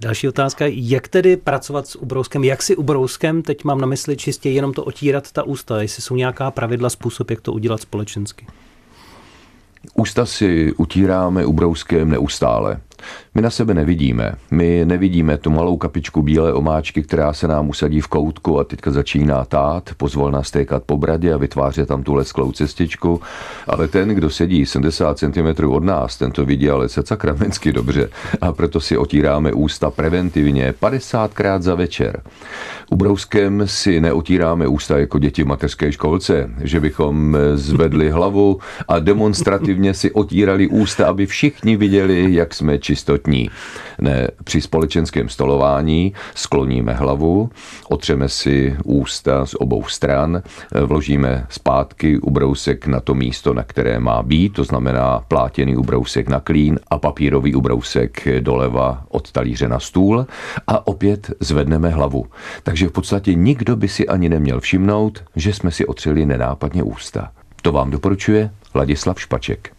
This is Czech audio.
Další otázka, jak tedy pracovat s ubrouskem, jak si ubrouskem, teď mám na mysli čistě jenom to otírat ta ústa, jestli jsou nějaká pravidla, způsob, jak to udělat společensky. Ústa si utíráme ubrouskem neustále. My na sebe nevidíme. My nevidíme tu malou kapičku bílé omáčky, která se nám usadí v koutku a teďka začíná tát, pozvolna stékat po bradě a vytvářet tam tu lesklou cestičku. Ale ten, kdo sedí 70 cm od nás, ten to vidí ale se sakramensky dobře a proto si otíráme ústa preventivně 50krát za večer. Ubrouskem si neotíráme ústa jako děti v mateřské školce, že bychom zvedli hlavu a demonstrativně si otírali ústa, aby všichni viděli, jak jsme čistotní. Ne, při společenském stolování skloníme hlavu, otřeme si ústa z obou stran, vložíme zpátky ubrousek na to místo, na které má být, to znamená plátěný ubrousek na klín a papírový ubrousek doleva od talíře na stůl a opět zvedneme hlavu. Takže v podstatě nikdo by si ani neměl všimnout, že jsme si otřeli nenápadně ústa. To vám doporučuje Ladislav Špaček.